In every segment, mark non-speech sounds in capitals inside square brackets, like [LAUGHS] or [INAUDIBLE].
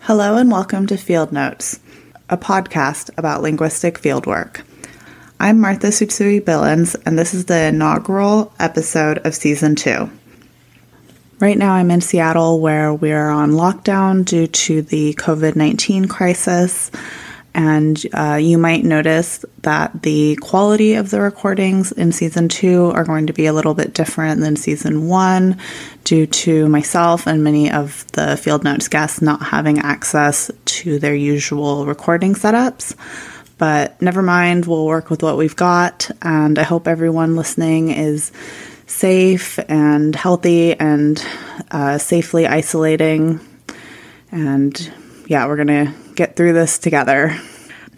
Hello and welcome to Field Notes, a podcast about linguistic fieldwork. I'm Martha Tsutsui Billins, and this is the inaugural episode of season two. Right now, I'm in Seattle where we're on lockdown due to the COVID 19 crisis. And uh, you might notice that the quality of the recordings in season two are going to be a little bit different than season one due to myself and many of the Field Notes guests not having access to their usual recording setups. But never mind, we'll work with what we've got. And I hope everyone listening is safe and healthy and uh, safely isolating. And yeah, we're going to get through this together.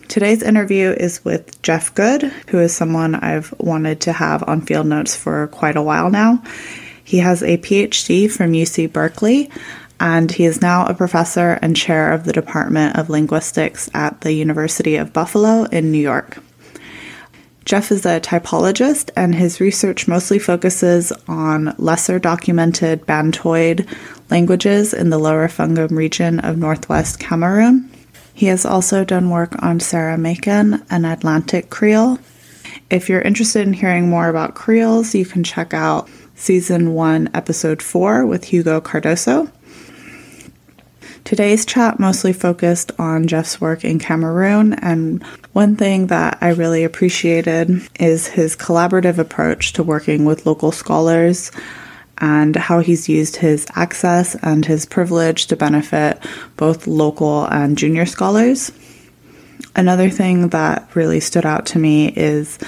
Today's interview is with Jeff Good, who is someone I've wanted to have on Field Notes for quite a while now. He has a PhD from UC Berkeley, and he is now a professor and chair of the Department of Linguistics at the University of Buffalo in New York. Jeff is a typologist, and his research mostly focuses on lesser documented Bantoid languages in the lower Fungom region of northwest Cameroon. He has also done work on Saramaccan and Atlantic Creole. If you're interested in hearing more about Creoles, you can check out season 1, episode 4 with Hugo Cardoso. Today's chat mostly focused on Jeff's work in Cameroon, and one thing that I really appreciated is his collaborative approach to working with local scholars and how he's used his access and his privilege to benefit both local and junior scholars. Another thing that really stood out to me is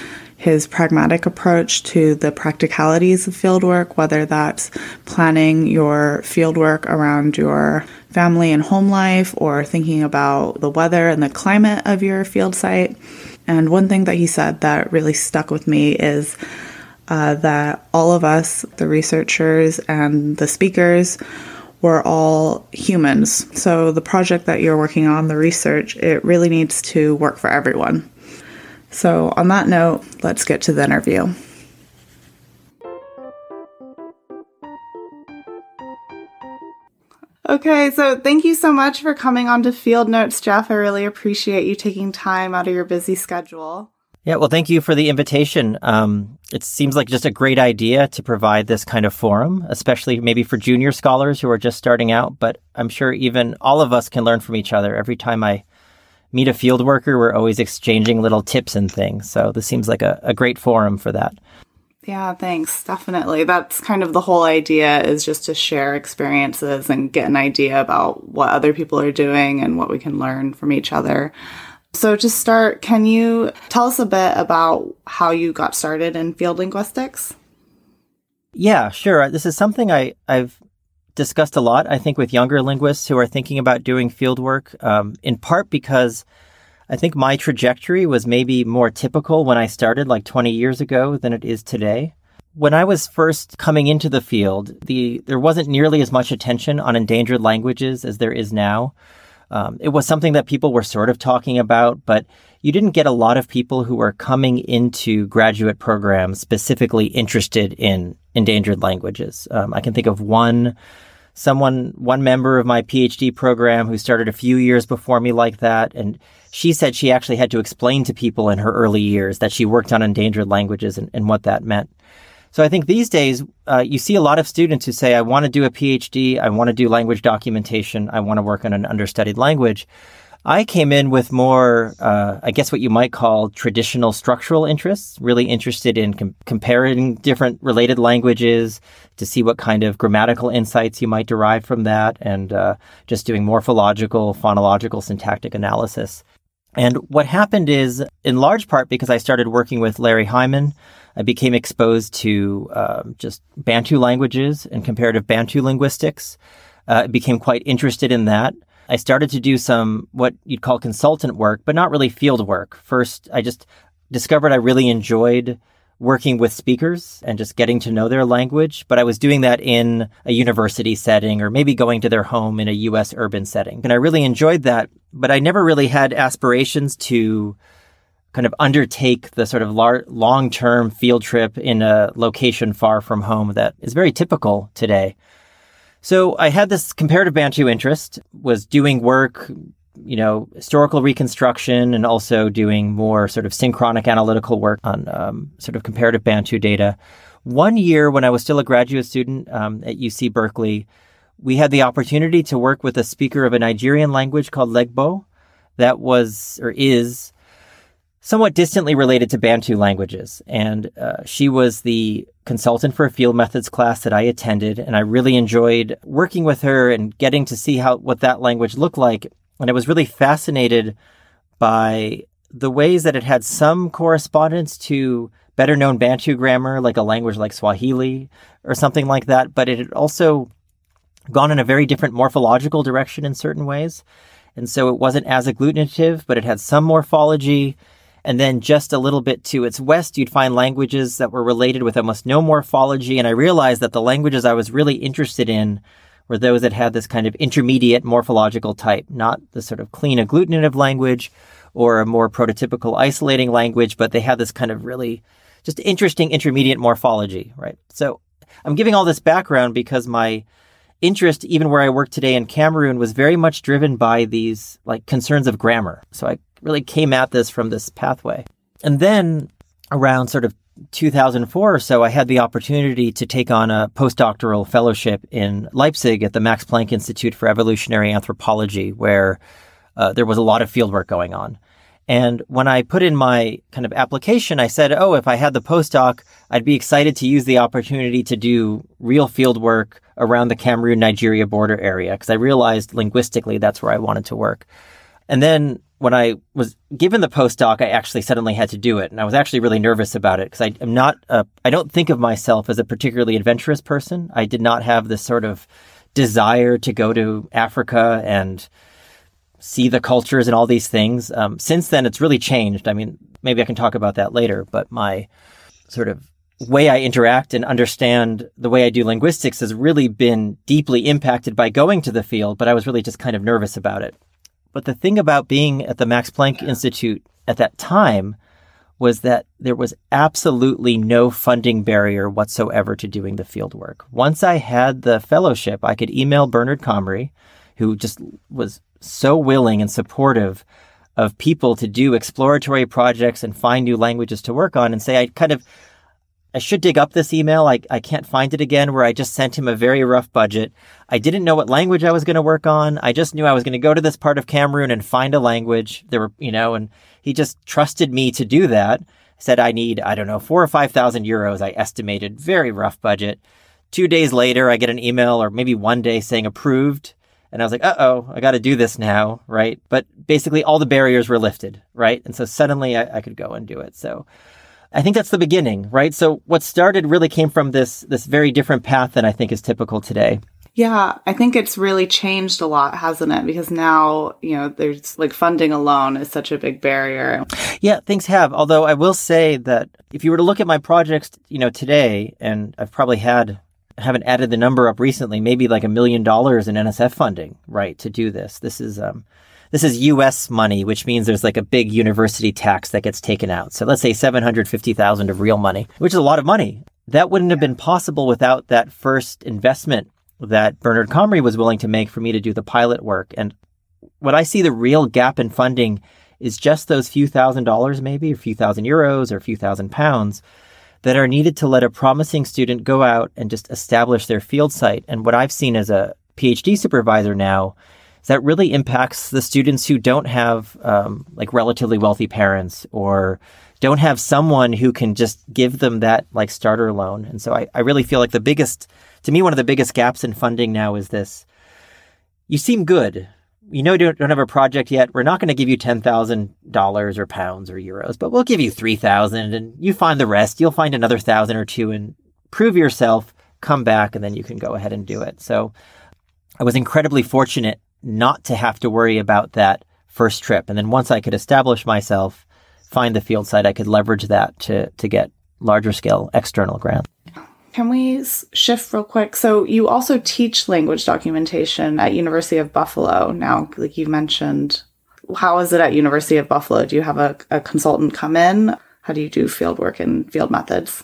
his pragmatic approach to the practicalities of fieldwork, whether that's planning your fieldwork around your family and home life or thinking about the weather and the climate of your field site. And one thing that he said that really stuck with me is uh, that all of us, the researchers and the speakers, were all humans. So the project that you're working on, the research, it really needs to work for everyone. So, on that note, let's get to the interview. Okay, so thank you so much for coming on to Field Notes, Jeff. I really appreciate you taking time out of your busy schedule. Yeah, well, thank you for the invitation. Um, it seems like just a great idea to provide this kind of forum, especially maybe for junior scholars who are just starting out. But I'm sure even all of us can learn from each other. Every time I meet a field worker, we're always exchanging little tips and things. So this seems like a, a great forum for that. Yeah, thanks. Definitely. That's kind of the whole idea is just to share experiences and get an idea about what other people are doing and what we can learn from each other. So, to start, can you tell us a bit about how you got started in field linguistics? Yeah, sure. This is something I, I've discussed a lot, I think, with younger linguists who are thinking about doing field work, um, in part because I think my trajectory was maybe more typical when I started like 20 years ago than it is today. When I was first coming into the field, the there wasn't nearly as much attention on endangered languages as there is now. Um, it was something that people were sort of talking about, but you didn't get a lot of people who were coming into graduate programs specifically interested in endangered languages. Um, I can think of one someone, one member of my PhD program who started a few years before me like that. And she said she actually had to explain to people in her early years that she worked on endangered languages and, and what that meant. So I think these days uh, you see a lot of students who say, I want to do a PhD, I want to do language documentation, I want to work on an understudied language. I came in with more, uh, I guess, what you might call traditional structural interests, really interested in com- comparing different related languages to see what kind of grammatical insights you might derive from that, and uh, just doing morphological, phonological, syntactic analysis. And what happened is, in large part, because I started working with Larry Hyman, I became exposed to uh, just Bantu languages and comparative Bantu linguistics. Uh, became quite interested in that. I started to do some what you'd call consultant work, but not really field work. First, I just discovered I really enjoyed working with speakers and just getting to know their language, but I was doing that in a university setting or maybe going to their home in a US urban setting. And I really enjoyed that, but I never really had aspirations to kind of undertake the sort of lar- long-term field trip in a location far from home that is very typical today. So I had this comparative Bantu interest, was doing work, you know, historical reconstruction and also doing more sort of synchronic analytical work on um, sort of comparative Bantu data. One year when I was still a graduate student um, at UC Berkeley, we had the opportunity to work with a speaker of a Nigerian language called Leggbó that was or is somewhat distantly related to Bantu languages. And uh, she was the consultant for a field methods class that I attended. And I really enjoyed working with her and getting to see how what that language looked like. And I was really fascinated by the ways that it had some correspondence to better known Bantu grammar, like a language like Swahili or something like that. But it had also gone in a very different morphological direction in certain ways. And so it wasn't as agglutinative, but it had some morphology and then just a little bit to its west, you'd find languages that were related with almost no morphology. And I realized that the languages I was really interested in were those that had this kind of intermediate morphological type, not the sort of clean agglutinative language or a more prototypical isolating language, but they had this kind of really just interesting intermediate morphology, right? So I'm giving all this background because my interest, even where I work today in Cameroon, was very much driven by these like concerns of grammar. So I really came at this from this pathway. And then around sort of 2004 or so, I had the opportunity to take on a postdoctoral fellowship in Leipzig at the Max Planck Institute for Evolutionary Anthropology, where uh, there was a lot of fieldwork going on. And when I put in my kind of application, I said, oh, if I had the postdoc, I'd be excited to use the opportunity to do real field work around the Cameroon Nigeria border area, because I realized linguistically that's where I wanted to work. And then when I was given the postdoc, I actually suddenly had to do it. And I was actually really nervous about it because I am not, a, I don't think of myself as a particularly adventurous person. I did not have this sort of desire to go to Africa and see the cultures and all these things. Um, since then, it's really changed. I mean, maybe I can talk about that later, but my sort of way I interact and understand the way I do linguistics has really been deeply impacted by going to the field, but I was really just kind of nervous about it. But the thing about being at the Max Planck Institute at that time was that there was absolutely no funding barrier whatsoever to doing the field work. Once I had the fellowship, I could email Bernard Comrie, who just was so willing and supportive of people to do exploratory projects and find new languages to work on and say, I kind of I should dig up this email. I, I can't find it again where I just sent him a very rough budget. I didn't know what language I was going to work on. I just knew I was going to go to this part of Cameroon and find a language. There were, you know, and he just trusted me to do that. Said I need, I don't know, four or 5,000 euros. I estimated very rough budget. Two days later, I get an email or maybe one day saying approved. And I was like, uh oh, I got to do this now, right? But basically, all the barriers were lifted, right? And so suddenly I, I could go and do it. So I think that's the beginning, right? So what started really came from this this very different path than I think is typical today. Yeah, I think it's really changed a lot, hasn't it? Because now, you know, there's like funding alone is such a big barrier. Yeah, things have. Although I will say that if you were to look at my projects, you know, today, and I've probably had haven't added the number up recently, maybe like a million dollars in NSF funding, right, to do this. This is um this is US money, which means there's like a big university tax that gets taken out. So let's say 750,000 of real money, which is a lot of money. That wouldn't have been possible without that first investment that Bernard Comrie was willing to make for me to do the pilot work. And what I see the real gap in funding is just those few thousand dollars, maybe, a few thousand euros or a few thousand pounds that are needed to let a promising student go out and just establish their field site. And what I've seen as a PhD supervisor now that really impacts the students who don't have um, like relatively wealthy parents or don't have someone who can just give them that like starter loan. And so I, I really feel like the biggest, to me, one of the biggest gaps in funding now is this. You seem good. You know, you don't, don't have a project yet. We're not going to give you $10,000 or pounds or euros, but we'll give you 3000 and you find the rest. You'll find another thousand or two and prove yourself, come back, and then you can go ahead and do it. So I was incredibly fortunate not to have to worry about that first trip. And then once I could establish myself, find the field site, I could leverage that to, to get larger scale external grants. Can we shift real quick? So you also teach language documentation at University of Buffalo. Now, like you mentioned, how is it at University of Buffalo? Do you have a, a consultant come in? How do you do field work and field methods?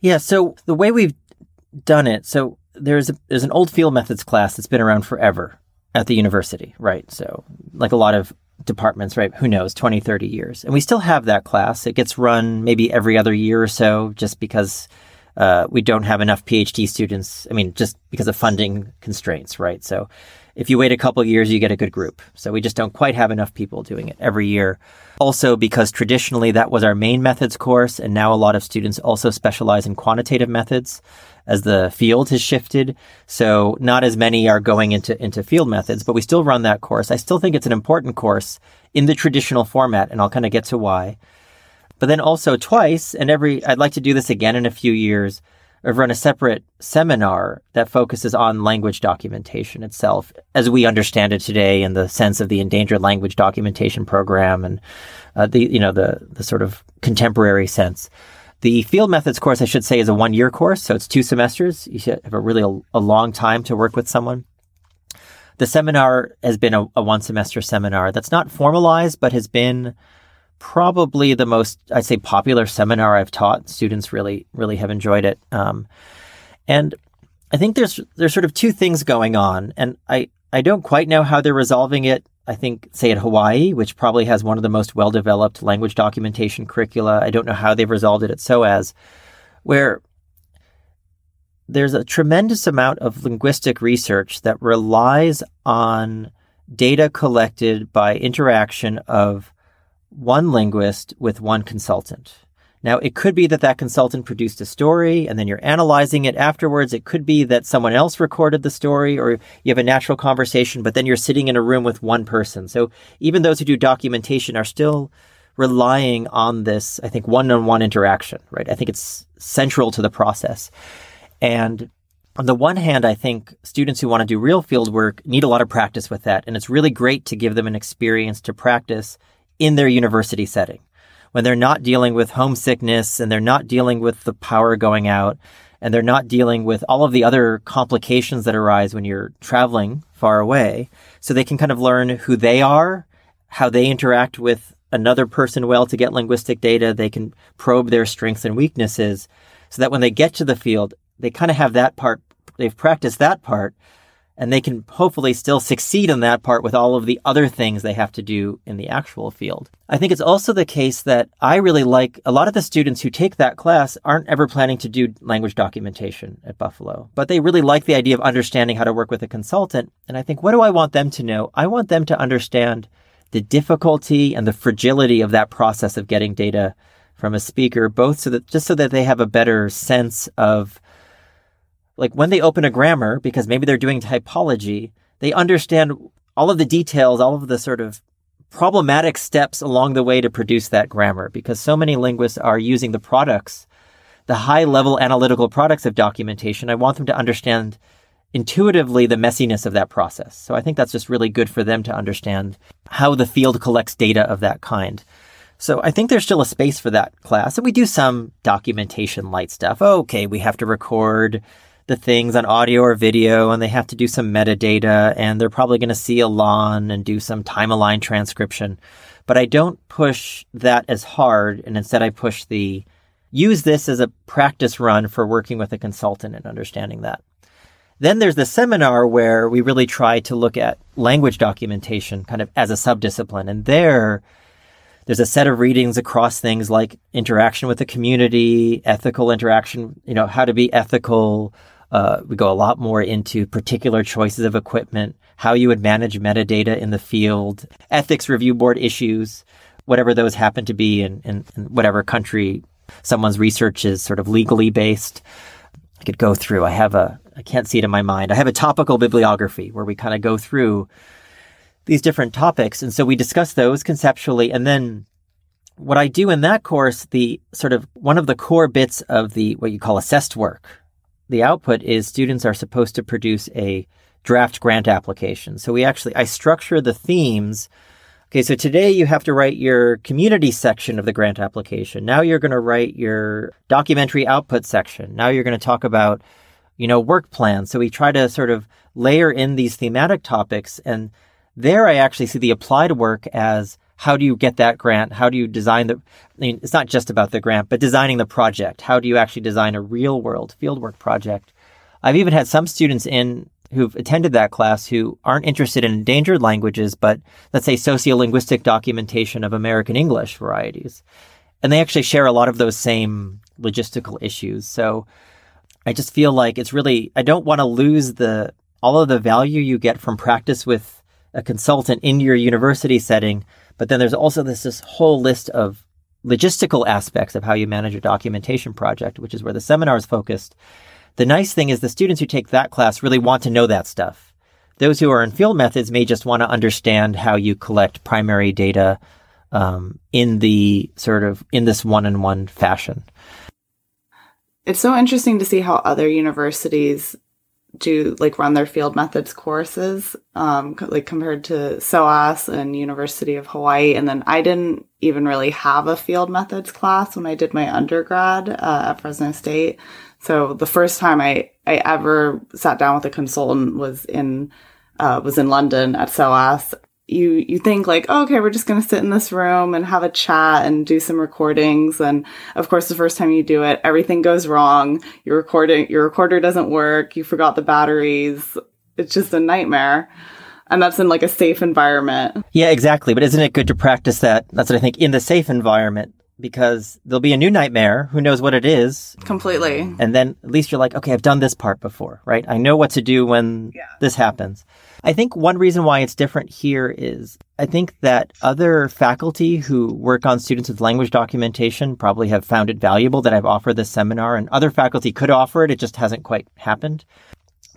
Yeah, so the way we've done it, so there's a, there's an old field methods class that's been around forever at the university, right? So like a lot of departments, right? Who knows, 20, 30 years. And we still have that class. It gets run maybe every other year or so just because uh, we don't have enough PhD students. I mean, just because of funding constraints, right? So if you wait a couple years, you get a good group. So we just don't quite have enough people doing it every year. Also, because traditionally that was our main methods course, and now a lot of students also specialize in quantitative methods as the field has shifted. So not as many are going into, into field methods, but we still run that course. I still think it's an important course in the traditional format, and I'll kind of get to why. But then also twice, and every, I'd like to do this again in a few years. I've run a separate seminar that focuses on language documentation itself, as we understand it today, in the sense of the endangered language documentation program and uh, the you know the the sort of contemporary sense. The field methods course, I should say, is a one year course, so it's two semesters. You have a really a, a long time to work with someone. The seminar has been a, a one semester seminar that's not formalized, but has been probably the most, I'd say, popular seminar I've taught. Students really, really have enjoyed it. Um, and I think there's there's sort of two things going on, and I I don't quite know how they're resolving it. I think, say at Hawaii, which probably has one of the most well developed language documentation curricula. I don't know how they've resolved it at SOAS, where there's a tremendous amount of linguistic research that relies on data collected by interaction of one linguist with one consultant. Now, it could be that that consultant produced a story and then you're analyzing it afterwards. It could be that someone else recorded the story or you have a natural conversation, but then you're sitting in a room with one person. So even those who do documentation are still relying on this, I think, one on one interaction, right? I think it's central to the process. And on the one hand, I think students who want to do real field work need a lot of practice with that. And it's really great to give them an experience to practice in their university setting when they're not dealing with homesickness and they're not dealing with the power going out and they're not dealing with all of the other complications that arise when you're traveling far away. So they can kind of learn who they are, how they interact with another person well to get linguistic data. They can probe their strengths and weaknesses so that when they get to the field, they kind of have that part, they've practiced that part and they can hopefully still succeed in that part with all of the other things they have to do in the actual field. I think it's also the case that I really like a lot of the students who take that class aren't ever planning to do language documentation at Buffalo, but they really like the idea of understanding how to work with a consultant. And I think, what do I want them to know? I want them to understand the difficulty and the fragility of that process of getting data from a speaker, both so that just so that they have a better sense of like when they open a grammar, because maybe they're doing typology, they understand all of the details, all of the sort of problematic steps along the way to produce that grammar, because so many linguists are using the products, the high level analytical products of documentation. I want them to understand intuitively the messiness of that process. So I think that's just really good for them to understand how the field collects data of that kind. So I think there's still a space for that class. And we do some documentation light stuff. Okay, we have to record the things on audio or video and they have to do some metadata and they're probably going to see ELAN and do some time aligned transcription. But I don't push that as hard and instead I push the use this as a practice run for working with a consultant and understanding that. Then there's the seminar where we really try to look at language documentation kind of as a subdiscipline. And there, there's a set of readings across things like interaction with the community, ethical interaction, you know, how to be ethical, uh, we go a lot more into particular choices of equipment, how you would manage metadata in the field, ethics review board issues, whatever those happen to be in, in, in whatever country someone's research is sort of legally based. I could go through. I have a, I can't see it in my mind. I have a topical bibliography where we kind of go through these different topics. And so we discuss those conceptually. And then what I do in that course, the sort of one of the core bits of the, what you call assessed work, the output is students are supposed to produce a draft grant application. So we actually, I structure the themes okay, so today you have to write your community section of the grant application. Now you're going to write your documentary output section. Now you're going to talk about, you know, work plans. So we try to sort of layer in these thematic topics. And there I actually see the applied work as how do you get that grant? How do you design the, I mean, it's not just about the grant, but designing the project. How do you actually design a real world fieldwork project? I've even had some students in who've attended that class who aren't interested in endangered languages, but let's say sociolinguistic documentation of American English varieties. And they actually share a lot of those same logistical issues. So I just feel like it's really, I don't want to lose the, all of the value you get from practice with a consultant in your university setting. But then there's also this, this whole list of logistical aspects of how you manage a documentation project, which is where the seminar is focused. The nice thing is the students who take that class really want to know that stuff. Those who are in field methods may just want to understand how you collect primary data um, in the sort of in this one-on-one fashion. It's so interesting to see how other universities do like run their field methods courses, um, like compared to SOAS and University of Hawaii. And then I didn't even really have a field methods class when I did my undergrad uh, at Fresno State. So the first time I, I ever sat down with a consultant was in, uh, was in London at SOAS. You, you think like, oh, okay, we're just going to sit in this room and have a chat and do some recordings. And of course, the first time you do it, everything goes wrong. Your recording, your recorder doesn't work. You forgot the batteries. It's just a nightmare and that's in like a safe environment. Yeah, exactly. But isn't it good to practice that? That's what I think in the safe environment because there'll be a new nightmare. Who knows what it is? Completely. And then at least you're like, okay, I've done this part before, right? I know what to do when yeah. this happens. I think one reason why it's different here is I think that other faculty who work on students with language documentation probably have found it valuable that I've offered this seminar, and other faculty could offer it. It just hasn't quite happened.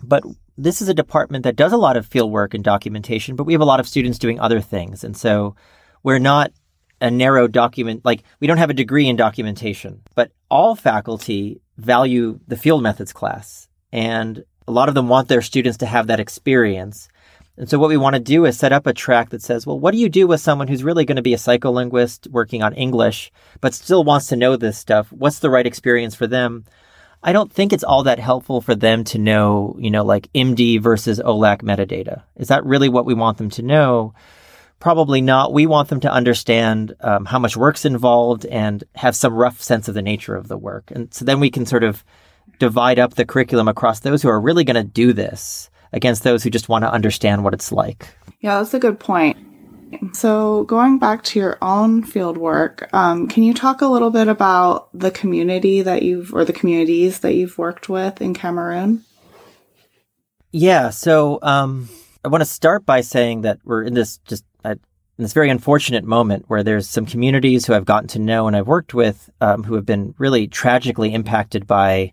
But this is a department that does a lot of field work and documentation, but we have a lot of students doing other things. And so we're not a narrow document, like we don't have a degree in documentation, but all faculty value the field methods class. And a lot of them want their students to have that experience. And so what we want to do is set up a track that says, well, what do you do with someone who's really going to be a psycholinguist working on English, but still wants to know this stuff? What's the right experience for them? I don't think it's all that helpful for them to know, you know, like IMDI versus OLAC metadata. Is that really what we want them to know? Probably not. We want them to understand um, how much work's involved and have some rough sense of the nature of the work. And so then we can sort of divide up the curriculum across those who are really going to do this against those who just want to understand what it's like. Yeah, that's a good point. So, going back to your own field work, um, can you talk a little bit about the community that you've, or the communities that you've worked with in Cameroon? Yeah. So, um, I want to start by saying that we're in this just in this very unfortunate moment where there's some communities who I've gotten to know and I've worked with um, who have been really tragically impacted by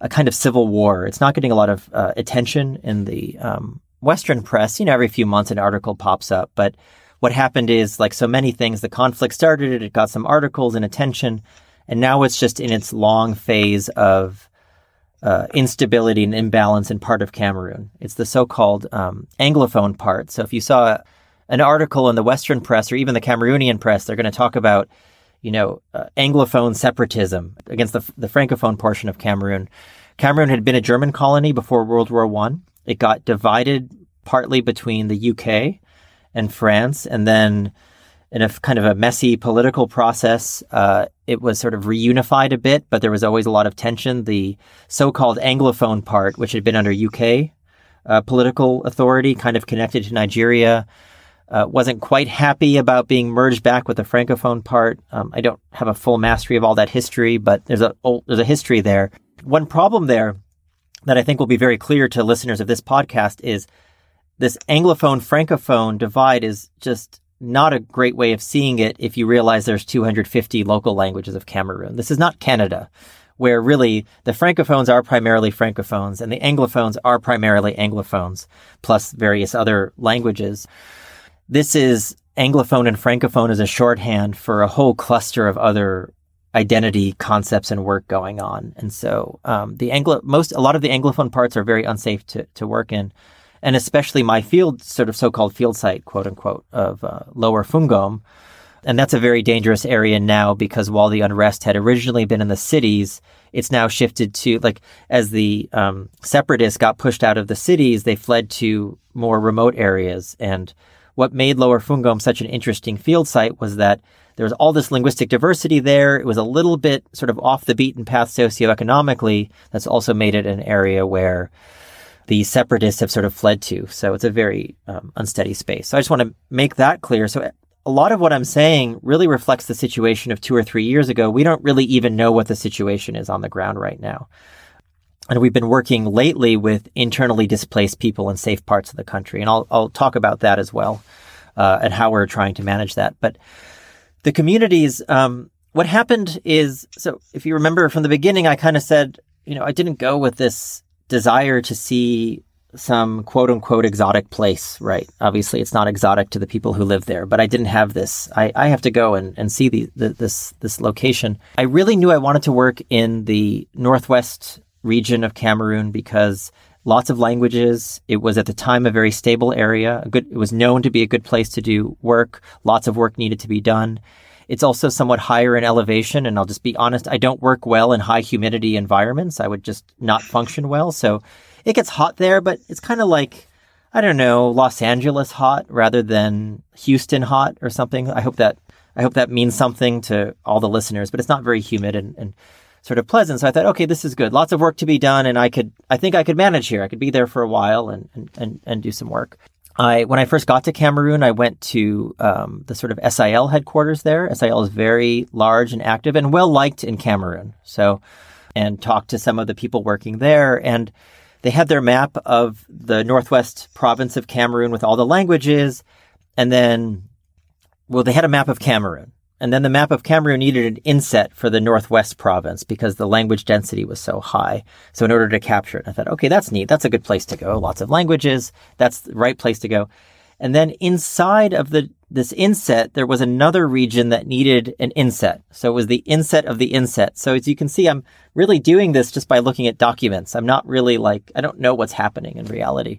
a kind of civil war. It's not getting a lot of uh, attention in the um, Western press. You know, every few months an article pops up. But what happened is, like so many things, the conflict started, it got some articles and attention, and now it's just in its long phase of uh, instability and imbalance in part of Cameroon. It's the so-called um, Anglophone part. So if you saw an article in the Western press or even the Cameroonian press, they're going to talk about, you know, uh, Anglophone separatism against the, the Francophone portion of Cameroon. Cameroon had been a German colony before World War One. It got divided partly between the UK and France, and then in a kind of a messy political process, uh, it was sort of reunified a bit, but there was always a lot of tension. The so-called Anglophone part, which had been under UK uh, political authority, kind of connected to Nigeria, uh, wasn't quite happy about being merged back with the francophone part. Um, I don't have a full mastery of all that history, but there's a there's a history there. One problem there that I think will be very clear to listeners of this podcast is this anglophone francophone divide is just not a great way of seeing it if you realize there's 250 local languages of Cameroon. This is not Canada, where really the francophones are primarily francophones and the anglophones are primarily anglophones, plus various other languages. This is Anglophone and Francophone as a shorthand for a whole cluster of other identity concepts and work going on. And so um, the Anglo most a lot of the Anglophone parts are very unsafe to, to work in. and especially my field, sort of so-called field site, quote unquote, of uh, Lower Fungom. And that's a very dangerous area now because while the unrest had originally been in the cities, it's now shifted to like as the um, separatists got pushed out of the cities, they fled to more remote areas. And what made Lower Fungom such an interesting field site was that there was all this linguistic diversity there. It was a little bit sort of off the beaten path socioeconomically. That's also made it an area where the separatists have sort of fled to. So it's a very um, unsteady space. So I just want to make that clear. So a lot of what I'm saying really reflects the situation of two or three years ago. We don't really even know what the situation is on the ground right now. And we've been working lately with internally displaced people in safe parts of the country. And I'll, I'll talk about that as well uh, and how we're trying to manage that. But the communities, um, what happened is so if you remember from the beginning, I kind of said, you know, I didn't go with this desire to see some quote unquote exotic place, right? Obviously, it's not exotic to the people who live there, but I didn't have this. I, I have to go and, and see the, the, this this location. I really knew I wanted to work in the northwest region of Cameroon because lots of languages. It was at the time a very stable area. Good, it was known to be a good place to do work. Lots of work needed to be done. It's also somewhat higher in elevation. And I'll just be honest, I don't work well in high humidity environments. I would just not function well. So it gets hot there, but it's kind of like, I don't know, Los Angeles hot rather than Houston hot or something. I hope that, I hope that means something to all the listeners, but it's not very humid and, and sort of pleasant. So I thought, okay, this is good. Lots of work to be done. And I could, I think I could manage here. I could be there for a while and, and, and, and do some work. I when I first got to Cameroon, I went to um, the sort of SIL headquarters there. SIL is very large and active and well liked in Cameroon. So, and talked to some of the people working there, and they had their map of the northwest province of Cameroon with all the languages, and then, well, they had a map of Cameroon, and then the map of Cameroon needed an inset for the Northwest province because the language density was so high. So in order to capture it, I thought, okay, that's neat. That's a good place to go. Lots of languages. That's the right place to go. And then inside of the this inset, there was another region that needed an inset. So it was the inset of the inset. So as you can see, I'm really doing this just by looking at documents. I'm not really like, I don't know what's happening in reality.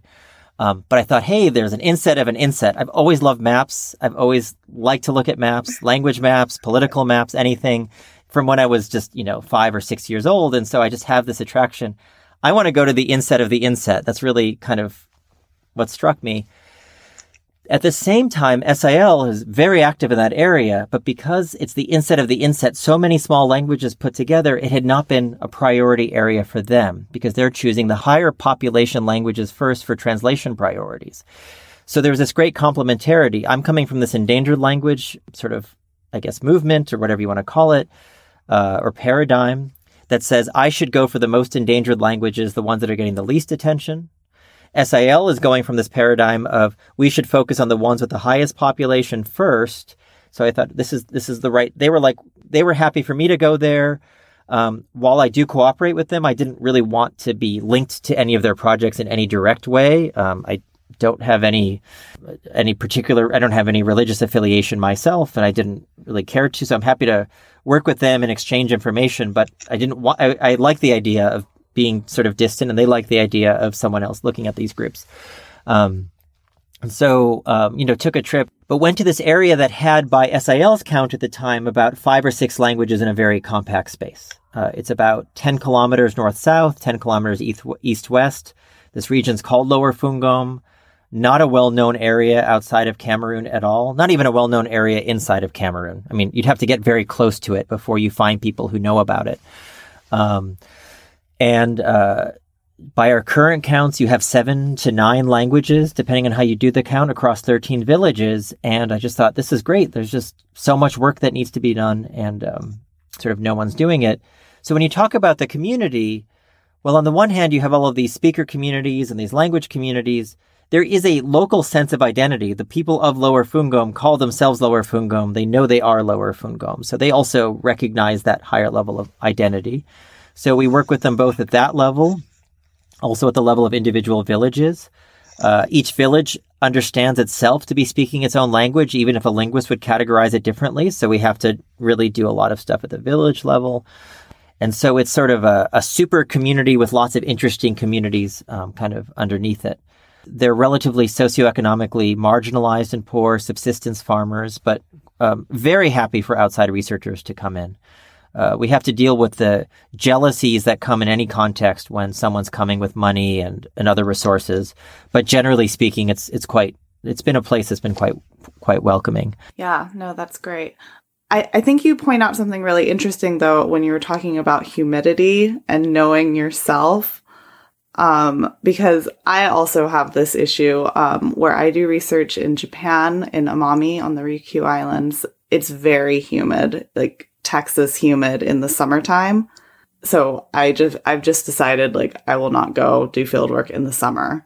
Um, but I thought, hey, there's an inset of an inset. I've always loved maps. I've always liked to look at maps, language maps, political maps, anything from when I was just, you know, five or six years old. And so I just have this attraction. I want to go to the inset of the inset. That's really kind of what struck me. At the same time, SIL is very active in that area, but because it's the inset of the inset, so many small languages put together, it had not been a priority area for them because they're choosing the higher population languages first for translation priorities. So there was this great complementarity. I'm coming from this endangered language sort of, I guess, movement or whatever you want to call it, uh, or paradigm that says I should go for the most endangered languages, the ones that are getting the least attention. SIL is going from this paradigm of we should focus on the ones with the highest population first. So I thought this is this is the right. They were like they were happy for me to go there. Um, while I do cooperate with them, I didn't really want to be linked to any of their projects in any direct way. Um, I don't have any any particular. I don't have any religious affiliation myself, and I didn't really care to. So I'm happy to work with them and exchange information. But I didn't want. I, I like the idea of being sort of distant and they like the idea of someone else looking at these groups. Um, and so, um, you know, took a trip, but went to this area that had, by SIL's count at the time, about five or six languages in a very compact space. Uh, it's about 10 kilometers north south, 10 kilometers east west. This region's called Lower Fungom. Not a well known area outside of Cameroon at all. Not even a well known area inside of Cameroon. I mean, you'd have to get very close to it before you find people who know about it. Um, and uh, by our current counts, you have seven to nine languages, depending on how you do the count, across 13 villages. And I just thought, this is great. There's just so much work that needs to be done, and um, sort of no one's doing it. So when you talk about the community, well, on the one hand, you have all of these speaker communities and these language communities. There is a local sense of identity. The people of Lower Fungom call themselves Lower Fungom. They know they are Lower Fungom. So they also recognize that higher level of identity. So we work with them both at that level, also at the level of individual villages. Uh, each village understands itself to be speaking its own language, even if a linguist would categorize it differently. So we have to really do a lot of stuff at the village level. And so it's sort of a, a super community with lots of interesting communities um, kind of underneath it. They're relatively socioeconomically marginalized and poor subsistence farmers, but um, very happy for outside researchers to come in. Uh, we have to deal with the jealousies that come in any context when someone's coming with money and, and other resources. But generally speaking, it's it's quite it's been a place that's been quite quite welcoming. Yeah, no, that's great. I, I think you point out something really interesting though when you were talking about humidity and knowing yourself. Um, because I also have this issue um, where I do research in Japan in Amami on the Ryukyu Islands. It's very humid, like Texas humid in the summertime. So I just I've just decided like I will not go do field work in the summer.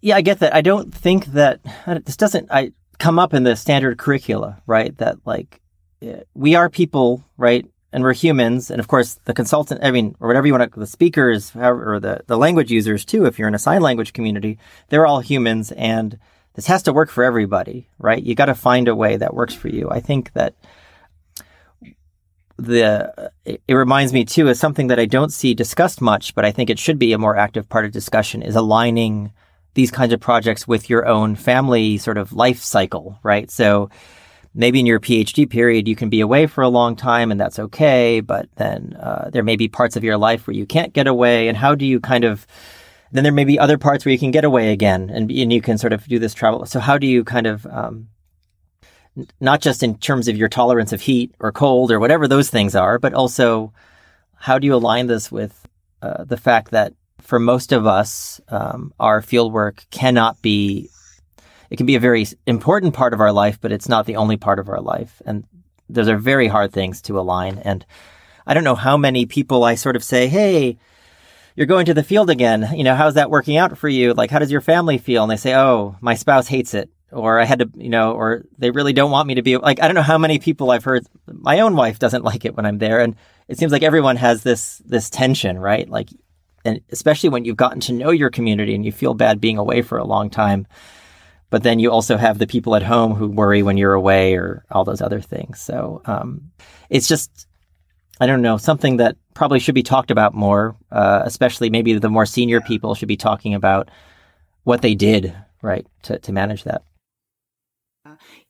Yeah, I get that. I don't think that this doesn't I come up in the standard curricula, right? That like eh, we are people, right? And we're humans. And of course, the consultant, I mean, or whatever you want to, the speakers, or the, the language users too, if you're in a sign language community, they're all humans. And this has to work for everybody, right? You got to find a way that works for you. I think that the it, reminds me too of something that I don't see discussed much, but I think it should be a more active part of discussion is aligning these kinds of projects with your own family sort of life cycle, right? So maybe in your PhD period, you can be away for a long time and that's okay. But then uh, there may be parts of your life where you can't get away. And how do you kind of, then there may be other parts where you can get away again and, and you can sort of do this travel. So how do you kind of, um, not just in terms of your tolerance of heat or cold or whatever those things are, but also how do you align this with uh, the fact that for most of us, um, our fieldwork cannot be it can be a very important part of our life, but it's not the only part of our life. And those are very hard things to align. And I don't know how many people I sort of say, Hey, you're going to the field again. You know, how's that working out for you? Like, how does your family feel? And they say, Oh, my spouse hates it. Or I had to, you know, or they really don't want me to be like, I don't know how many people I've heard. My own wife doesn't [LAUGHS] like it when I'm there. And it seems like everyone has this, this tension, right? Like, and especially when you've gotten to know your community and you feel bad being away for a long time but then you also have the people at home who worry when you're away or all those other things. So um, it's just, I don't know, something that probably should be talked about more, uh, especially maybe the more senior people should be talking about what they did, right, to, to manage that.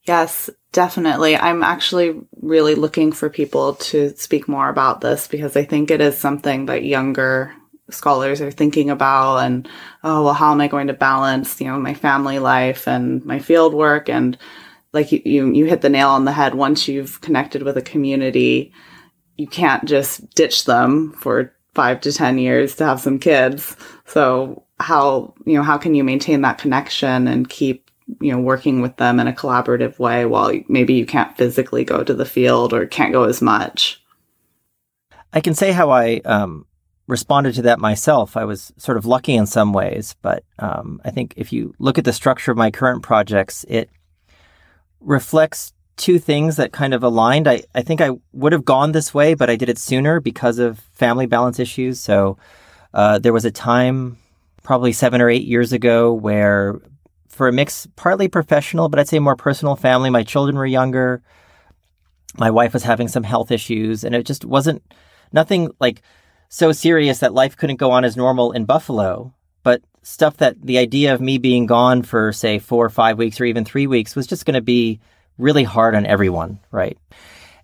Yes, definitely. I'm actually really looking for people to speak more about this because I think it is something that younger scholars are thinking about and oh well how am i going to balance you know my family life and my field work? And like you, you you hit the nail on the head. Once you've connected with a community you can't just ditch them for five to ten years to have some kids. So how you know how can you maintain that connection and keep you know working with them in a collaborative way while maybe you can't physically go to the field or can't go as much i can say how i um, responded to that myself. I was sort of lucky in some ways, but um, I think if you look at the structure of my current projects, it reflects two things that kind of aligned. I, I think I would have gone this way, but I did it sooner because of family balance issues. So uh, there was a time, probably seven or eight years ago, where for a mix, partly professional, but I'd say more personal family, my children were younger. My wife was having some health issues, and it just wasn't nothing like so serious that life couldn't go on as normal in Buffalo, but stuff that the idea of me being gone for, say, four or five weeks or even three weeks was just going to be really hard on everyone, right?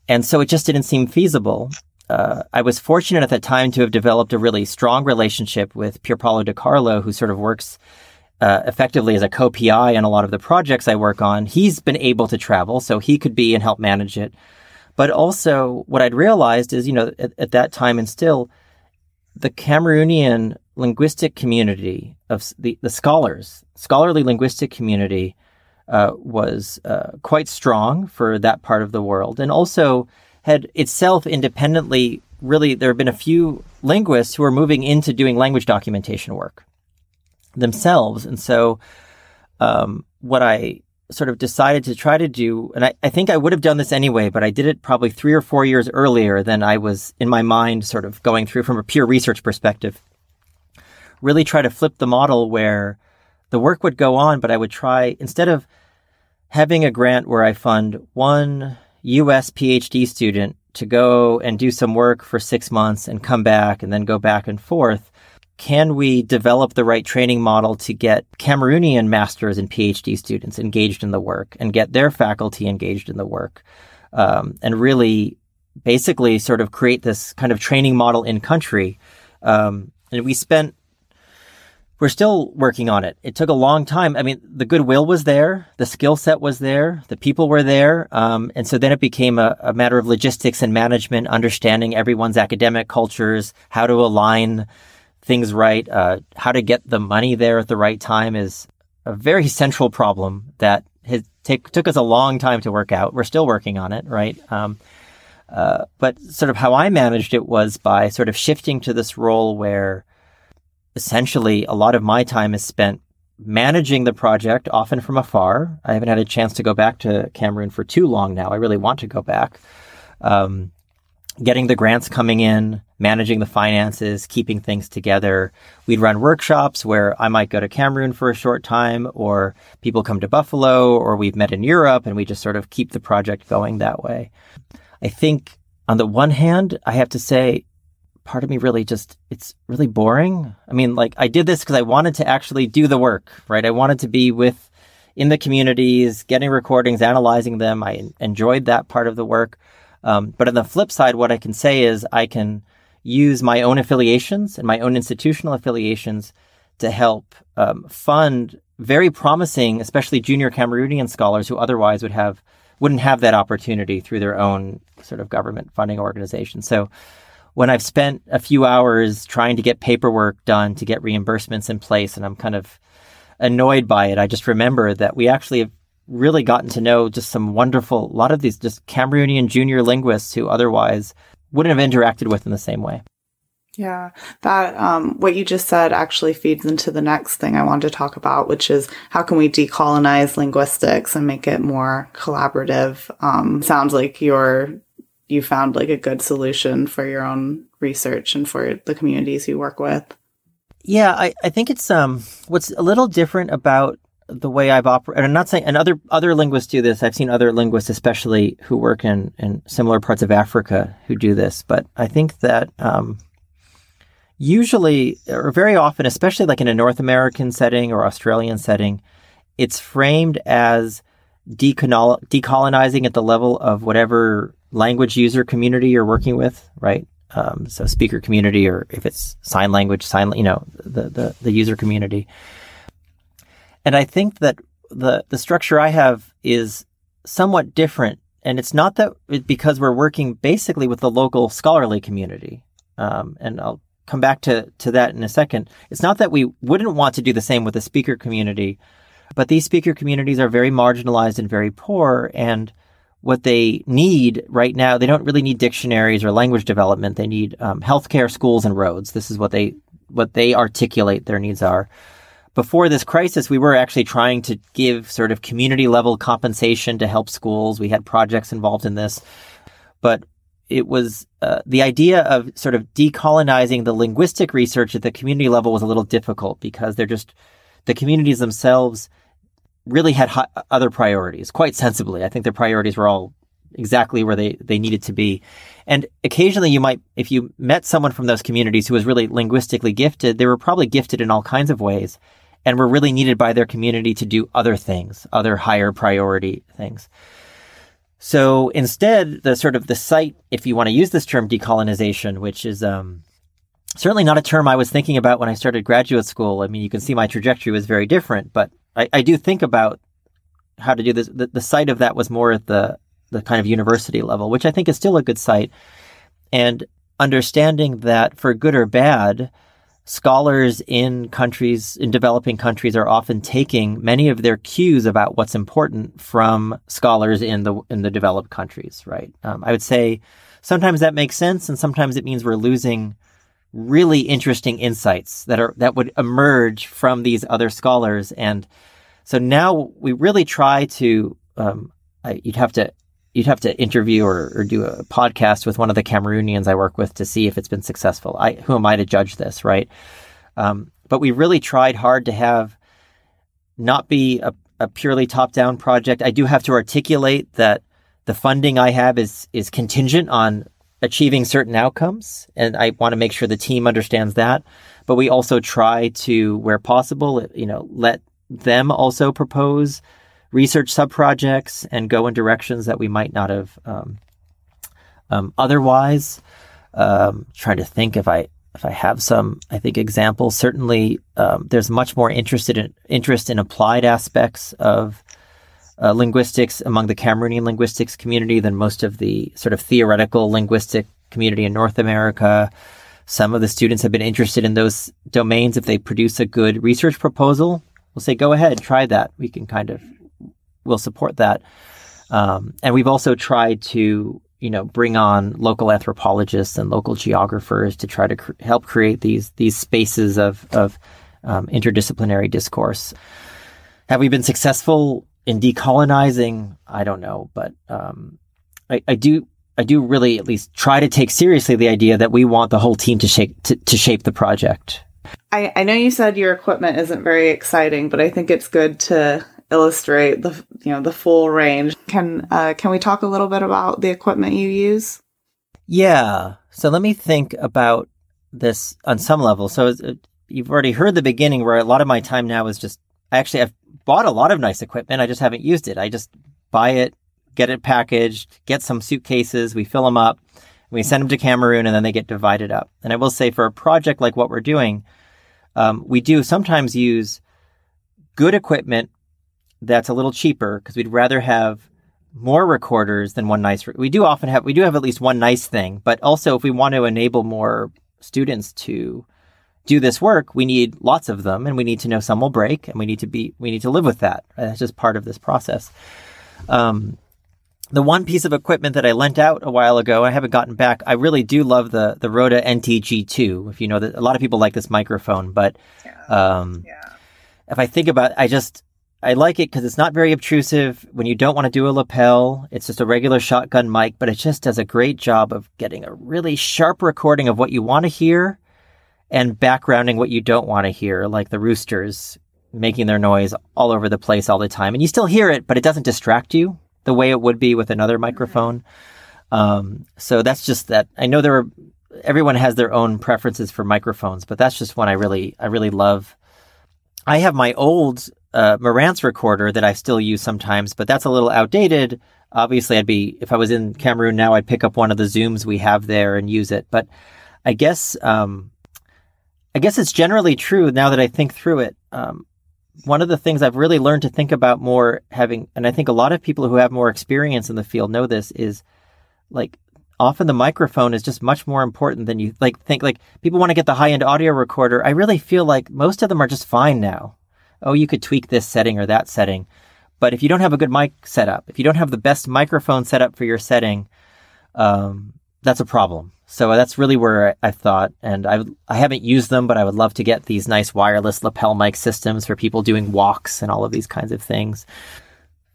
And so it just didn't seem feasible. Uh, I was fortunate at that time to have developed a really strong relationship with Pierpaolo Di Carlo, who sort of works uh, effectively as a co-PI on a lot of the projects I work on. He's been able to travel, so he could be and help manage it. But also, what I'd realized is, you know, at, at that time and still, the Cameroonian linguistic community of the, the scholars, scholarly linguistic community, uh, was uh, quite strong for that part of the world, and also had itself independently. Really, there have been a few linguists who are moving into doing language documentation work themselves, and so um, what I sort of decided to try to do, and I, I think I would have done this anyway, but I did it probably three or four years earlier than I was in my mind sort of going through from a pure research perspective. Really try to flip the model where the work would go on, but I would try, instead of having a grant where I fund one US PhD student to go and do some work for six months and come back and then go back and forth, can we develop the right training model to get Cameroonian masters and PhD students engaged in the work and get their faculty engaged in the work? Um, and really basically sort of create this kind of training model in country. Um, and we spent we're still working on it. It took a long time. I mean, the goodwill was there, the skill set was there, the people were there, um, and so then it became a, a, matter of logistics and management, understanding everyone's academic cultures, how to align things right, uh, how to get the money there at the right time is a very [LAUGHS] central problem that has take, took us a long time to work out. We're still working on it, right? Um, uh, but sort of how I managed it was by sort of shifting to this role where essentially a lot of my time is spent managing the project, often from afar. I haven't had a chance to go back to Cameroon for too long now. I really want to go back. Um, getting the grants coming in, managing the finances, keeping things together. We'd run workshops where I might go to Cameroon for a short time, or people come to Buffalo, or we've met in Europe, and we just sort of keep the project going that way. I think on the one hand, I have to say part of me really just it's really boring. I mean, like I did this because I wanted to actually do the work, right? I wanted to be with in the communities, getting recordings, analyzing them. I enjoyed that part of the work. Um, but on the flip side, what I can say is I can use my own affiliations and my own institutional affiliations to help um, fund very promising, especially junior Cameroonian scholars who otherwise would have wouldn't have that opportunity through their own sort of government funding organization. So when I've spent a few hours trying to get paperwork done to get reimbursements in place and I'm kind of annoyed by it, I just remember that we actually have really gotten to know just some wonderful, a lot of these just Cameroonian junior linguists who otherwise wouldn't have interacted with in the same way. Yeah, that um, what you just said actually feeds into the next thing I want to talk about, which is how can we decolonize linguistics and make it more collaborative. Um, sounds like you're you found like a good solution for your own research and for the communities you work with. Yeah, I, I think it's um what's a little different about the way I've operated. I'm not saying, and other other linguists do this. I've seen other linguists, especially who work in in similar parts of Africa, who do this. But I think that um, usually, or very often, especially like in a North American setting or Australian setting, it's framed as decolonizing at the level of whatever language user community you're working with, right? Um, so speaker community, or if it's sign language, sign, you know, the, the, the user community. And I think that the, the structure I have is somewhat different. And it's not that it, because we're working basically with the local scholarly community. Um, and I'll come back to, to that in a second. It's not that we wouldn't want to do the same with the speaker community, but these speaker communities are very marginalized and very poor. And what they need right now, they don't really need dictionaries or language development. They need um, healthcare, schools, and roads. This is what they what they articulate their needs are. Before this crisis, we were actually trying to give sort of community level compensation to help schools. We had projects involved in this, but it was uh, the idea of sort of decolonizing the linguistic research at the community level was a little difficult because they're just the communities themselves really had other priorities quite sensibly. I think their priorities were all exactly where they, they needed to be. And occasionally you might, if you met someone from those communities who was really linguistically gifted, they were probably gifted in all kinds of ways and were really needed by their community to do other things, other higher priority things. So instead, the sort of the site, if you want to use this term decolonization, which is, um, certainly not a term I was thinking about when I started graduate school. I mean, you can see my trajectory was very different, but I, I do think about how to do this. The, the site of that was more at the the kind of university level, which I think is still a good site. And understanding that for good or bad, scholars in countries, in developing countries, are often taking many of their cues about what's important from scholars in the in the developed countries. Right? Um, I would say sometimes that makes sense, and sometimes it means we're losing really interesting insights that are that would emerge from these other scholars. And so now we really try to. Um, you'd have to you'd have to interview or, or, do a podcast with one of the Cameroonians I work with to see if it's been successful. I, who am I to judge this, right? Um, but we really tried hard to have not be a, a purely top down project. I do have to articulate that the funding I have is is contingent on achieving certain outcomes. And I want to make sure the team understands that. but we also try to, where possible, you know, let them also propose research subprojects and go in directions that we might not have um, um, otherwise. Um, trying to think if I if I have some, I think examples. Certainly, um, there's much more interested in interest in applied aspects of uh, linguistics among the Cameroonian linguistics community than most of the sort of theoretical linguistic community in North America. Some of the students have been interested in those domains. If they produce a good research proposal, we'll say, go ahead, try that. We can kind of, we'll support that. Um, and we've also tried to, you know, bring on local anthropologists and local geographers to try to cr- help create these these spaces of of um, interdisciplinary discourse. Have we been successful in decolonizing? I don't know, but um, I, I do I do really at least try to take seriously the idea that we want the whole team to shape to, to shape the project. I, I know you said your equipment isn't very exciting, but I think it's good to illustrate the you know the full range. Can uh, can we talk a little bit about the equipment you use? Yeah. So let me think about this on some level. So uh, you've already heard the beginning where a lot of my time now is just I actually I've bought a lot of nice equipment. I just haven't used it. I just buy it, get it packaged, get some suitcases, we fill them up, we send them to Cameroon, and then they get divided up. And I will say, for a project like what we're doing, um, we do sometimes use good equipment that's a little cheaper because we'd rather have more recorders than one nice. Re- we do often have we do have at least one nice thing, but also if we want to enable more students to do this work, we need lots of them, and we need to know some will break, and we need to be we need to live with that. That's just part of this process. Um, the one piece of equipment that I lent out a while ago, I haven't gotten back. I really do love the the Rode NTG2. If you know that, a lot of people like this microphone, but um, yeah. if I think about, I just I like it because it's not very obtrusive. When you don't want to do a lapel, it's just a regular shotgun mic, but it just does a great job of getting a really sharp recording of what you want to hear and backgrounding what you don't want to hear, like the roosters making their noise all over the place all the time. And you still hear it, but it doesn't distract you the way it would be with another microphone. Um, so that's just that. I know there are everyone has their own preferences for microphones, but that's just one I really I really love. I have my old uh, Marantz recorder that I still use sometimes, but that's a little outdated. Obviously, I'd be if I was in Cameroon now, I'd pick up one of the Zooms we have there and use it. But I guess um, I guess it's generally true now that I think through it. Um, one of the things I've really learned to think about more having, and I think a lot of people who have more experience in the field know this is like often the microphone is just much more important than you like think like people want to get the high end audio recorder. I really feel like most of them are just fine now. Oh, you could tweak this setting or that setting. But if you don't have a good mic setup, if you don't have the best microphone setup for your setting, um, that's a problem. So that's really where I thought, and I I haven't used them, but I would love to get these nice wireless lapel mic systems for people doing walks and all of these kinds of things.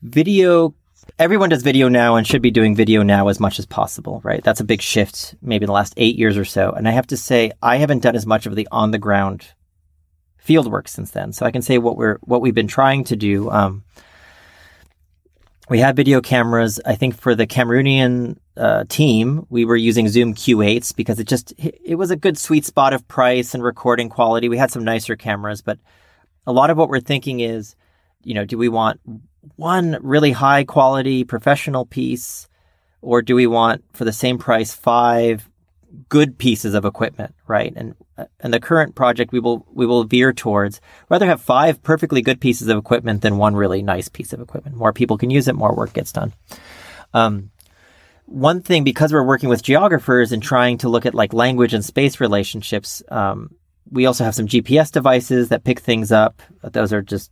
Video, everyone does video now and should be doing video now as much as possible, right? That's a big shift, maybe in the last eight years or so. And I have to say, I haven't done as much of the on the ground field work since then. So I can say what we're what we've been trying to do. Um, we have video cameras. I think for the Cameroonian uh, team, we were using Zoom Q8s because it just it was a good sweet spot of price and recording quality. We had some nicer cameras, but a lot of what we're thinking is, you know, do we want one really high quality professional piece, or do we want for the same price five good pieces of equipment, right? And and the current project we will we will veer towards rather have five perfectly good pieces of equipment than one really nice piece of equipment. More people can use it, more work gets done. Um, one thing because we're working with geographers and trying to look at like language and space relationships, um, we also have some GPS devices that pick things up. Those are just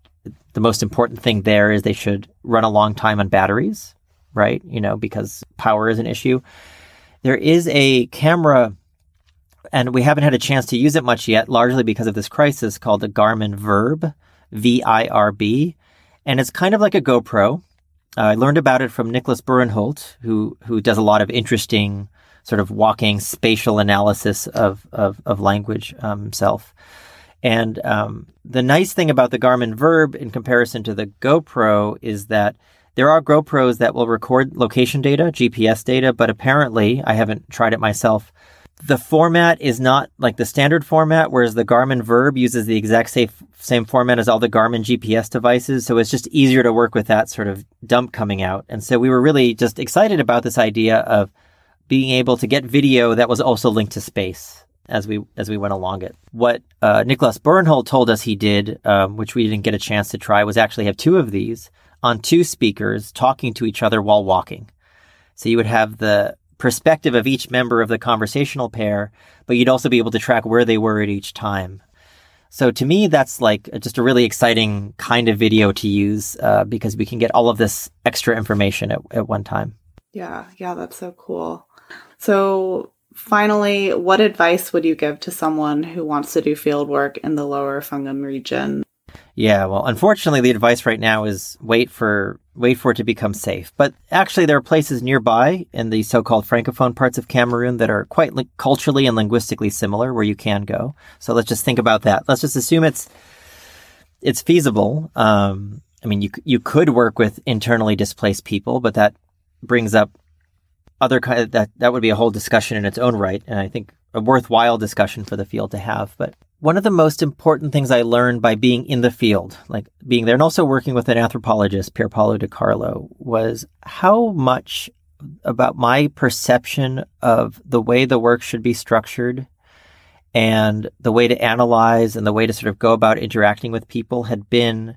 the most important thing there is they should run a long time on batteries, right? You know, because power is an issue. There is a camera and we haven't had a chance to use it much yet, largely because of this crisis called the Garmin VIRB, V I R B. And it's kind of like a GoPro. Uh, I learned about it from Niclas Burenhult, who, who does a lot of interesting sort of walking spatial analysis of, of, of language um, himself. And um, the nice thing about the Garmin VIRB in comparison to the GoPro is that there are GoPros that will record location data, GPS data, but apparently, I haven't tried it myself, the format is not like the standard format, whereas the Garmin VIRB uses the exact same, same format as all the Garmin GPS devices. So it's just easier to work with that sort of dump coming out. And so we were really just excited about this idea of being able to get video that was also linked to space as we as we went along it. What uh, Niclas Burenhult told us he did, um, which we didn't get a chance to try, was actually have two of these on two speakers talking to each other while walking. So you would have the perspective of each member of the conversational pair, but you'd also be able to track where they were at each time. So to me, that's like just a really exciting kind of video to use uh, because we can get all of this extra information at, at one time. Yeah, yeah, that's so cool. So finally, what advice would you give to someone who wants to do field work in the lower Fungom region? Yeah, well, unfortunately, the advice right now is wait for wait for it to become safe. But actually, there are places nearby in the so-called francophone parts of Cameroon that are quite li- culturally and linguistically similar, where you can go. So let's just think about that. Let's just assume it's it's feasible. Um, I mean, you you could work with internally displaced people, but that brings up other kind of, that that would be a whole discussion in its own right, and I think a worthwhile discussion for the field to have. But one of the most important things I learned by being in the field, like being there and also working with an anthropologist, Pier Paolo Di Carlo, was how much about my perception of the way the work should be structured and the way to analyze and the way to sort of go about interacting with people had been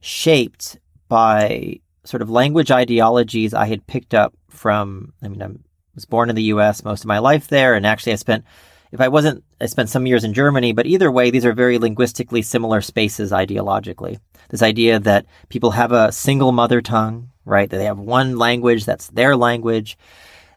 shaped by sort of language ideologies I had picked up from, I mean, I was born in the US most of my life there, and actually I spent if I wasn't, I spent some years in Germany, but either way, these are very linguistically similar spaces ideologically. This idea that people have a single mother tongue, right? That they have one language that's their language,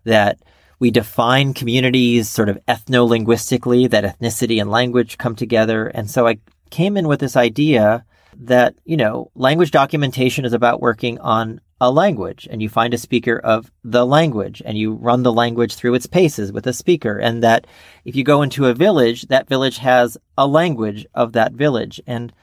that we define communities sort of ethno-linguistically, that ethnicity and language come together. And so I came in with this idea that, you know, language documentation is about working on a language and you find a speaker of the language and you run the language through its paces with a speaker. And that if you go into a village, that village has a language of that village. And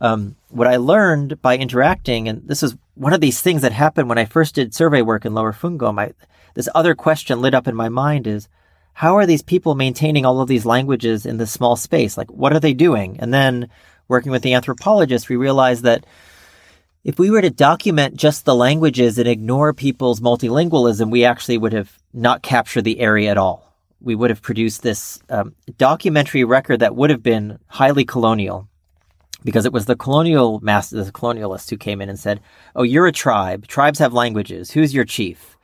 um, what I learned by interacting, and this is one of these things that happened when I first did survey work in Lower Fungom, I, this other question lit up in my mind is, how are these people maintaining all of these languages in this small space? Like, what are they doing? And then working with the anthropologist, we realized that if we were to document just the languages and ignore people's multilingualism, we actually would have not captured the area at all. We would have produced this um, documentary record that would have been highly colonial because it was the colonial masters, the colonialists who came in and said, Oh, you're a tribe. Tribes have languages. Who's your chief?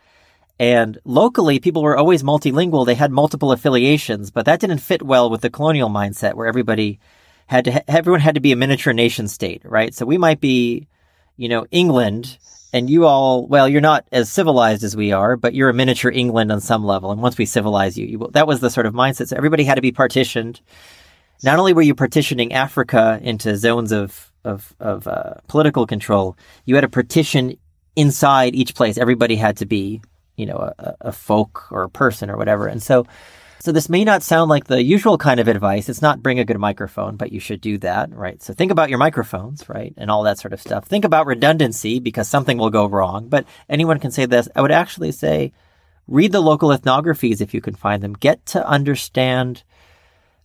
And locally, people were always multilingual. They had multiple affiliations, but that didn't fit well with the colonial mindset where everybody had to, everyone had to be a miniature nation state, right? So we might be, you know, England and you all, well, you're not as civilized as we are, but you're a miniature England on some level. And once we civilize you, you that was the sort of mindset. So everybody had to be partitioned. Not only were you partitioning Africa into zones of, of, of uh, political control, you had a partition inside each place. Everybody had to be, you know, a, a folk or a person or whatever. And so, so this may not sound like the usual kind of advice. It's not bring a good microphone, but you should do that, right? So think about your microphones, right? And all that sort of stuff. Think about redundancy because something will go wrong, but anyone can say this. I would actually say read the local ethnographies if you can find them. Get to understand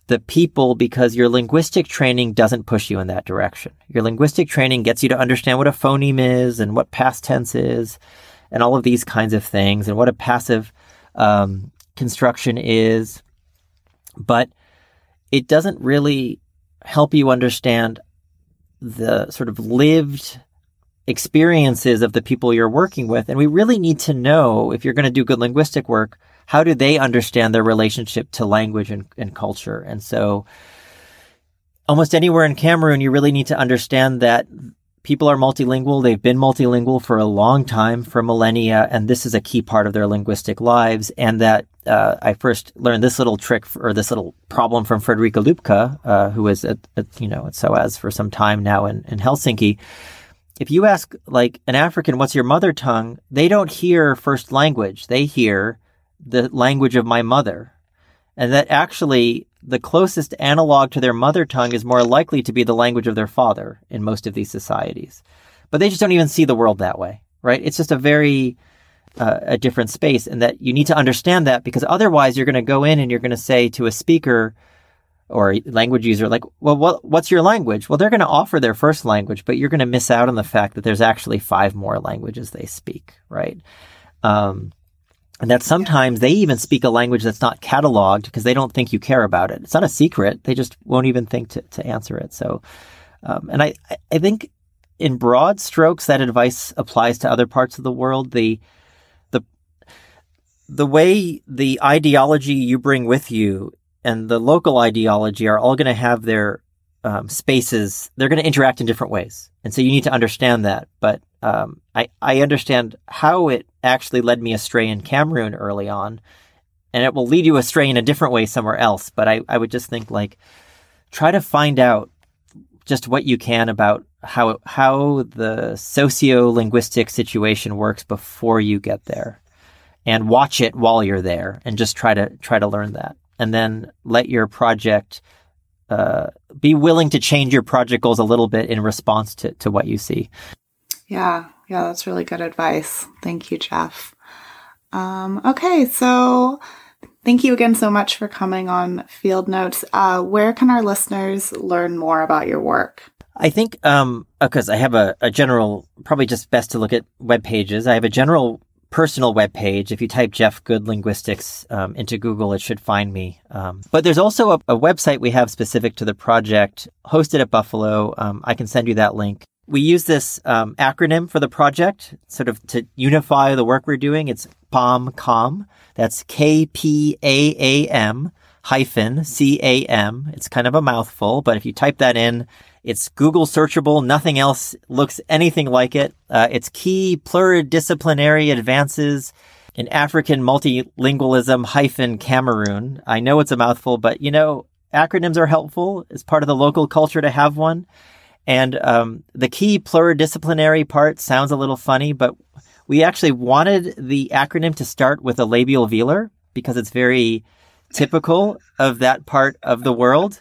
the people because your linguistic training doesn't push you in that direction. Your linguistic training gets you to understand what a phoneme is and what past tense is and all of these kinds of things and what a passive um, construction is, but it doesn't really help you understand the sort of lived experiences of the people you're working with. And we really need to know if you're going to do good linguistic work, how do they understand their relationship to language and, and culture? And so almost anywhere in Cameroon, you really need to understand that people are multilingual. They've been multilingual for a long time, for millennia, and this is a key part of their linguistic lives. And that uh, I first learned this little trick or this little problem from Friederike Lüpke, uh, who was at, at, you know at SOAS for some time now in, in Helsinki. If you ask like an African, "What's your mother tongue?" they don't hear first language; they hear the language of my mother, and that actually the closest analog to their mother tongue is more likely to be the language of their father in most of these societies. But they just don't even see the world that way, right? It's just a very uh, a different space and that you need to understand that because otherwise you're going to go in and you're going to say to a speaker or language user like well what, what's your language well they're going to offer their first language but you're going to miss out on the fact that there's actually five more languages they speak right um, and that sometimes they even speak a language that's not cataloged because they don't think you care about it. It's not a secret. They just won't even think to, to answer it. So um, and I, I think in broad strokes that advice applies to other parts of the world. The the the way the ideology you bring with you and the local ideology are all going to have their um, spaces. They're going to interact in different ways, and so you need to understand that. But um, I I understand how it actually led me astray in Cameroon early on, and it will lead you astray in a different way somewhere else. But I I would just think like try to find out just what you can about how how the socio linguistic situation works before you get there, and watch it while you're there, and just try to try to learn that and then let your project uh, be willing to change your project goals a little bit in response to, to what you see. Yeah, yeah, that's really good advice. Thank you, Jeff. Um, okay, so thank you again so much for coming on Field Notes. Uh, where can our listeners learn more about your work? I think because um, I have a, a, general, probably just best to look at web pages. I have a general personal webpage. If you type Jeff Good Linguistics um, into Google, it should find me. Um, but there's also a, a, website we have specific to the project hosted at Buffalo. Um, I can send you that link. We use this um, acronym for the project, sort of to unify the work we're doing. It's KPAAM-CAM. That's K P A A M hyphen C A M. It's kind of a mouthful, but if you type that in, it's Google searchable. Nothing else looks anything like it. Uh, it's key pluridisciplinary advances in African multilingualism hyphen Cameroon. I know it's a mouthful, but you know, acronyms are helpful. It's part of the local culture to have one. And um, the key pluridisciplinary part sounds a little funny, but we actually wanted the acronym to start with a labial velar because it's very typical of that part of the world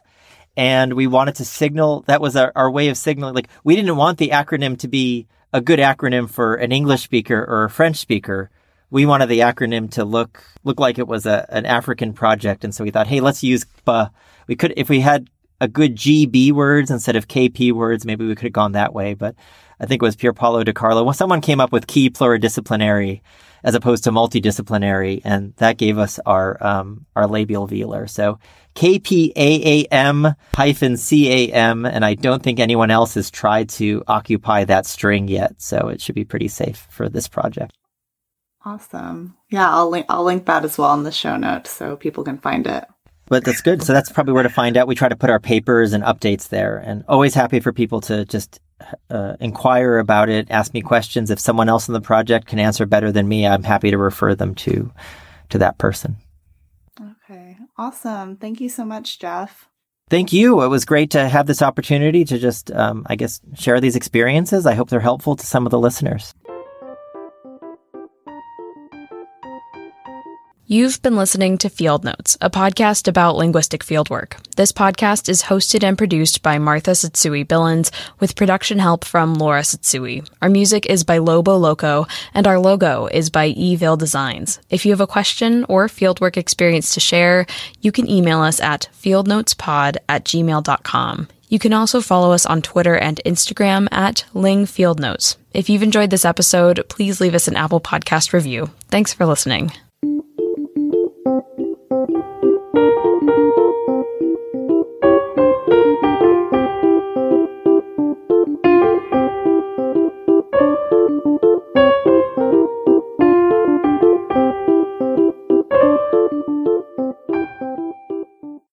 and we wanted to signal that was our, our way of signaling like we didn't want the acronym to be a good acronym for an english speaker or a french speaker. We wanted the acronym to look look like it was a, an african project. And so we thought hey let's use we could if we had a good gb words instead of kp words maybe we could have gone that way. But i think it was pierpaolo di carlo. Well, someone came up with key pluridisciplinary as opposed to multidisciplinary and that gave us our um, our labial velar so KPAAM hyphen CAM, and I don't think anyone else has tried to occupy that string yet, so it should be pretty safe for this project. Awesome. Yeah, I'll link I'll link that as well in the show notes so people can find it. But that's good. So that's probably where to find out. We try to put our papers and updates there, and always happy for people to just uh, inquire about it, ask me questions. If someone else in the project can answer better than me, I'm happy to refer them to to that person. Okay, awesome. Thank you so much, Jeff. Thank you. It was great to have this opportunity to just, um, I guess, share these experiences. I hope they're helpful to some of the listeners. You've been listening to Field Notes, a podcast about linguistic fieldwork. This podcast is hosted and produced by Martha Tsutsui Billins, with production help from Laura Tsutsui. Our music is by Lobo Loco, and our logo is by Evil Designs. If you have a question or fieldwork experience to share, you can email us at fieldnotespod at gmail.com. You can also follow us on Twitter and Instagram at Ling Field Notes. If you've enjoyed this episode, please leave us an Apple Podcast review. Thanks for listening. thank you